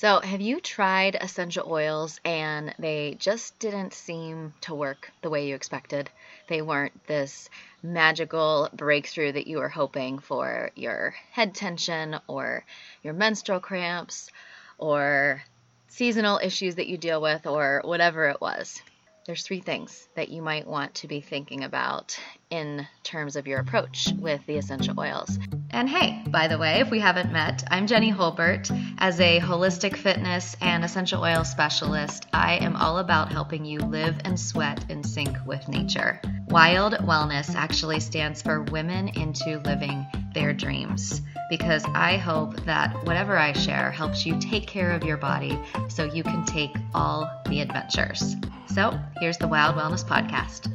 So, have you tried essential oils and they just didn't seem to work the way you expected? They weren't this magical breakthrough that you were hoping for your head tension or your menstrual cramps or seasonal issues that you deal with or whatever it was. There's three things that you might want to be thinking about in terms of your approach with the essential oils. And hey, by the way, if we haven't met, I'm Jenny Holbert. As a holistic fitness and essential oil specialist, I am all about helping you live and sweat in sync with nature. Wild Wellness actually stands for Women into Living Their Dreams because I hope that whatever I share helps you take care of your body so you can take all the adventures. So, here's the Wild Wellness Podcast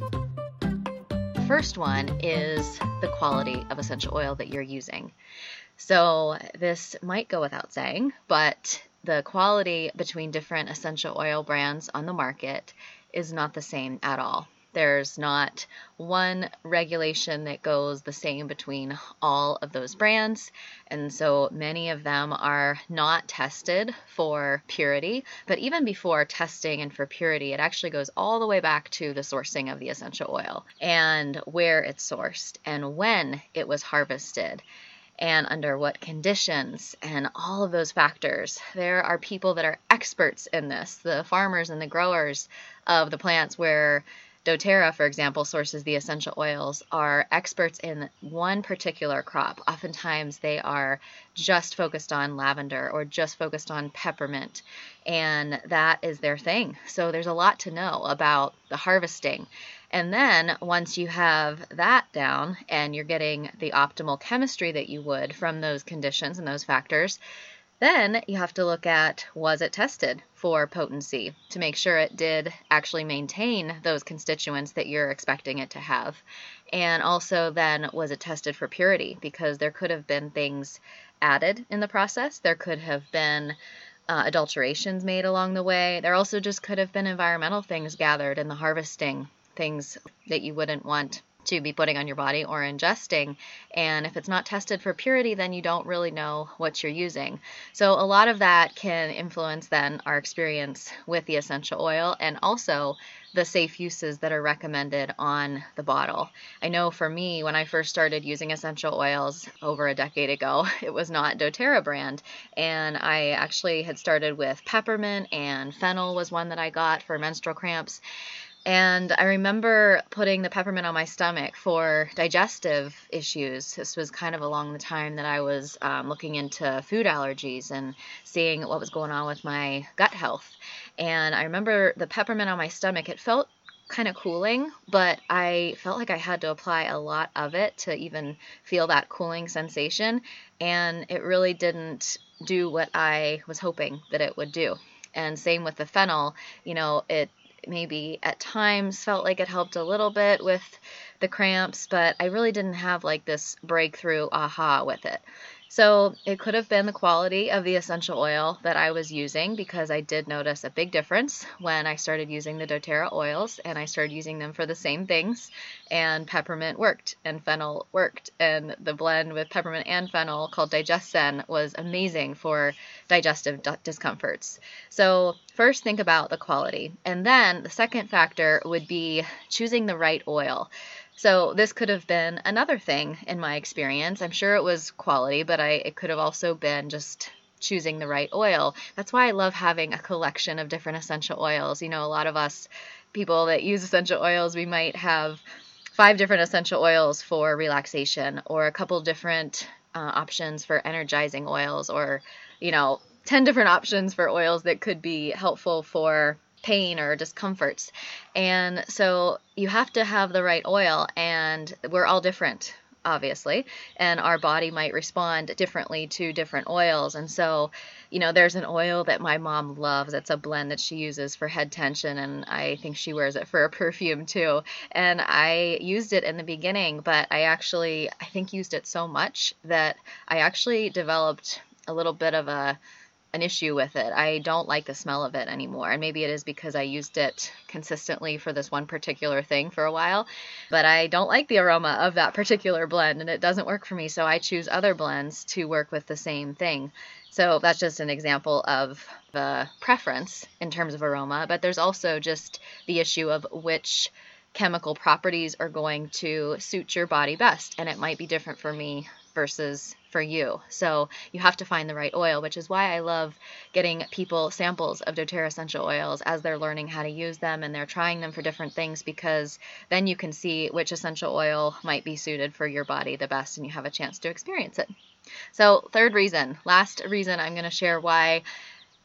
The first one is the quality of essential oil that you're using. So, this might go without saying, but the quality between different essential oil brands on the market is not the same at all. There's not one regulation that goes the same between all of those brands. And so many of them are not tested for purity. But even before testing and for purity, it actually goes all the way back to the sourcing of the essential oil and where it's sourced and when it was harvested and under what conditions and all of those factors. There are people that are experts in this, the farmers and the growers of the plants where doTERRA, for example, sources the essential oils, are experts in one particular crop. Oftentimes, they are just focused on lavender or just focused on peppermint, and that is their thing. So, there's a lot to know about the harvesting. And then, once you have that down and you're getting the optimal chemistry that you would from those conditions and those factors, then you have to look at was it tested for potency to make sure it did actually maintain those constituents that you're expecting it to have. And also, then was it tested for purity? Because there could have been things added in the process, there could have been uh, adulterations made along the way. There also just could have been environmental things gathered in the harvesting, things that you wouldn't want to be putting on your body or ingesting. And if it's not tested for purity, then you don't really know what you're using. So a lot of that can influence then our experience with the essential oil and also the safe uses that are recommended on the bottle. I know for me, when I first started using essential oils over a decade ago, it was not doTERRA brand. And I actually had started with peppermint and fennel was one that I got for menstrual cramps. And I remember putting the peppermint on my stomach for digestive issues. This was kind of along the time that I was um, looking into food allergies and seeing what was going on with my gut health. And I remember the peppermint on my stomach, it felt kind of cooling, but I felt like I had to apply a lot of it to even feel that cooling sensation. And it really didn't do what I was hoping that it would do. And same with the fennel, you know, it maybe at times felt like it helped a little bit with the cramps, but I really didn't have like this breakthrough aha with it. So it could have been the quality of the essential oil that I was using because I did notice a big difference when I started using the doTERRA oils and I started using them for the same things. And peppermint worked and fennel worked. And the blend with peppermint and fennel called DigestZen was amazing for digestive discomforts. So first think about the quality. And then the second factor would be choosing the right oil. So this could have been another thing in my experience. I'm sure it was quality, but I it could have also been just choosing the right oil. That's why I love having a collection of different essential oils. You know, a lot of us people that use essential oils, we might have five different essential oils for relaxation or a couple different uh, options for energizing oils or, you know, 10 different options for oils that could be helpful for pain or discomforts. And so you have to have the right oil, and we're all different obviously, and our body might respond differently to different oils. And so, you know, there's an oil that my mom loves. It's a blend that she uses for head tension, and I think she wears it for a perfume too. And I used it in the beginning, but I actually, I think, used it so much that I actually developed a little bit of a an issue with it. I don't like the smell of it anymore. And maybe it is because I used it consistently for this one particular thing for a while, but I don't like the aroma of that particular blend and it doesn't work for me. So I choose other blends to work with the same thing. So that's just an example of the preference in terms of aroma, but there's also just the issue of which chemical properties are going to suit your body best. And it might be different for me versus for you. So you have to find the right oil, which is why I love getting people samples of doTERRA essential oils as they're learning how to use them and they're trying them for different things because then you can see which essential oil might be suited for your body the best and you have a chance to experience it. So, third reason, last reason I'm going to share why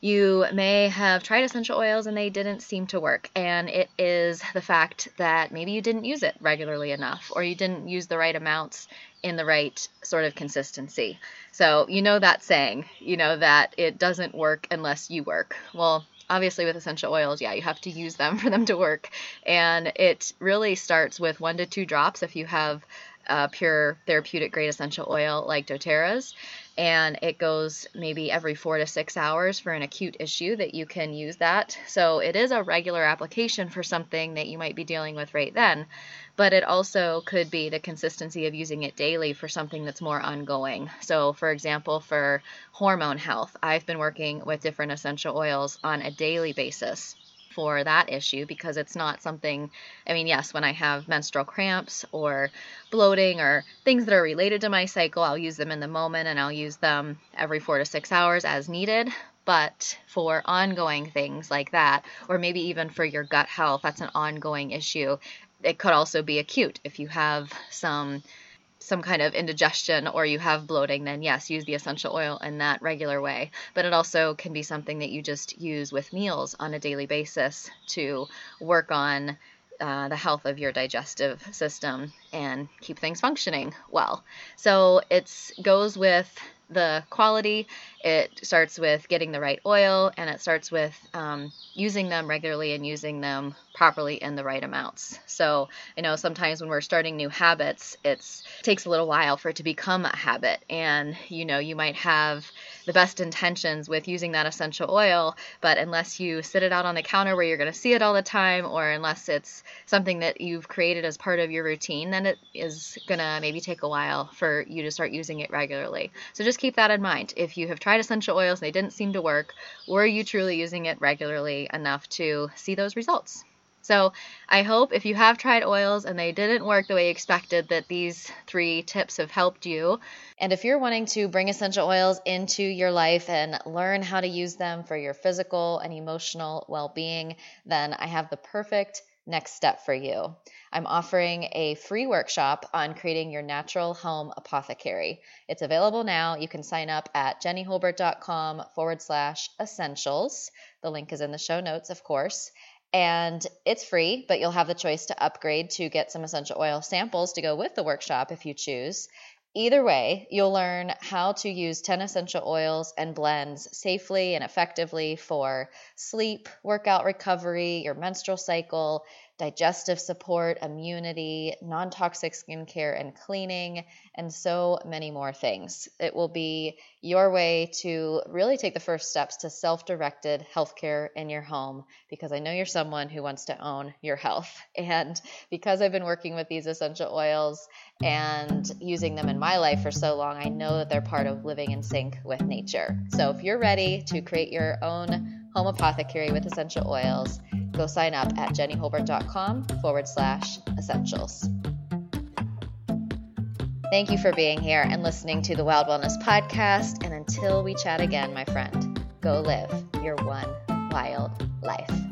you may have tried essential oils and they didn't seem to work. And it is the fact that maybe you didn't use it regularly enough or you didn't use the right amounts in the right sort of consistency. So, you know that saying, you know, that it doesn't work unless you work. Well, obviously with essential oils, yeah, you have to use them for them to work. And it really starts with one to two drops if you have uh, pure therapeutic grade essential oil like doTERRA's. And it goes maybe every four to six hours for an acute issue that you can use that. So it is a regular application for something that you might be dealing with right then. But it also could be the consistency of using it daily for something that's more ongoing. So, for example, for hormone health, I've been working with different essential oils on a daily basis for that issue because it's not something, I mean, yes, when I have menstrual cramps or bloating or things that are related to my cycle, I'll use them in the moment and I'll use them every four to six hours as needed. But for ongoing things like that, or maybe even for your gut health, that's an ongoing issue. It could also be acute if you have some some kind of indigestion or you have bloating, then yes, use the essential oil in that regular way. But it also can be something that you just use with meals on a daily basis to work on uh, the health of your digestive system and keep things functioning well. So it goes with the quality. It starts with getting the right oil and it starts with um, using them regularly and using them properly in the right amounts. So I know sometimes when we're starting new habits, it takes a little while for it to become a habit. And you know, you might have the best intentions with using that essential oil, but unless you sit it out on the counter where you're going to see it all the time, or unless it's something that you've created as part of your routine, then it is going to maybe take a while for you to start using it regularly. So just keep that in mind. If you have tried essential oils and they didn't seem to work, were you truly using it regularly enough to see those results? So I hope if you have tried oils and they didn't work the way you expected, that these three tips have helped you. And if you're wanting to bring essential oils into your life and learn how to use them for your physical and emotional well being, then I have the perfect next step for you. I'm offering a free workshop on creating your natural home apothecary. It's available now. You can sign up at jennyholbert.com forward slash essentials. The link is in the show notes, of course and it's free, but you'll have the choice to upgrade to get some essential oil samples to go with the workshop if you choose. Either way, you'll learn how to use 10 essential oils and blends safely and effectively for sleep, workout recovery, your menstrual cycle, digestive support, immunity, non toxic skincare and cleaning, and so many more things. It will be your way to really take the first steps to self directed healthcare in your home because I know you're someone who wants to own your health. And because I've been working with these essential oils and using them in my life for so long, I know that they're part of living in sync with nature. So if you're ready to create your own home apothecary with essential oils, go sign up at jennyholbert.com forward slash essentials. Thank you for being here and listening to the Wild Wellness Podcast. And until we chat again, my friend, go live your one wild life.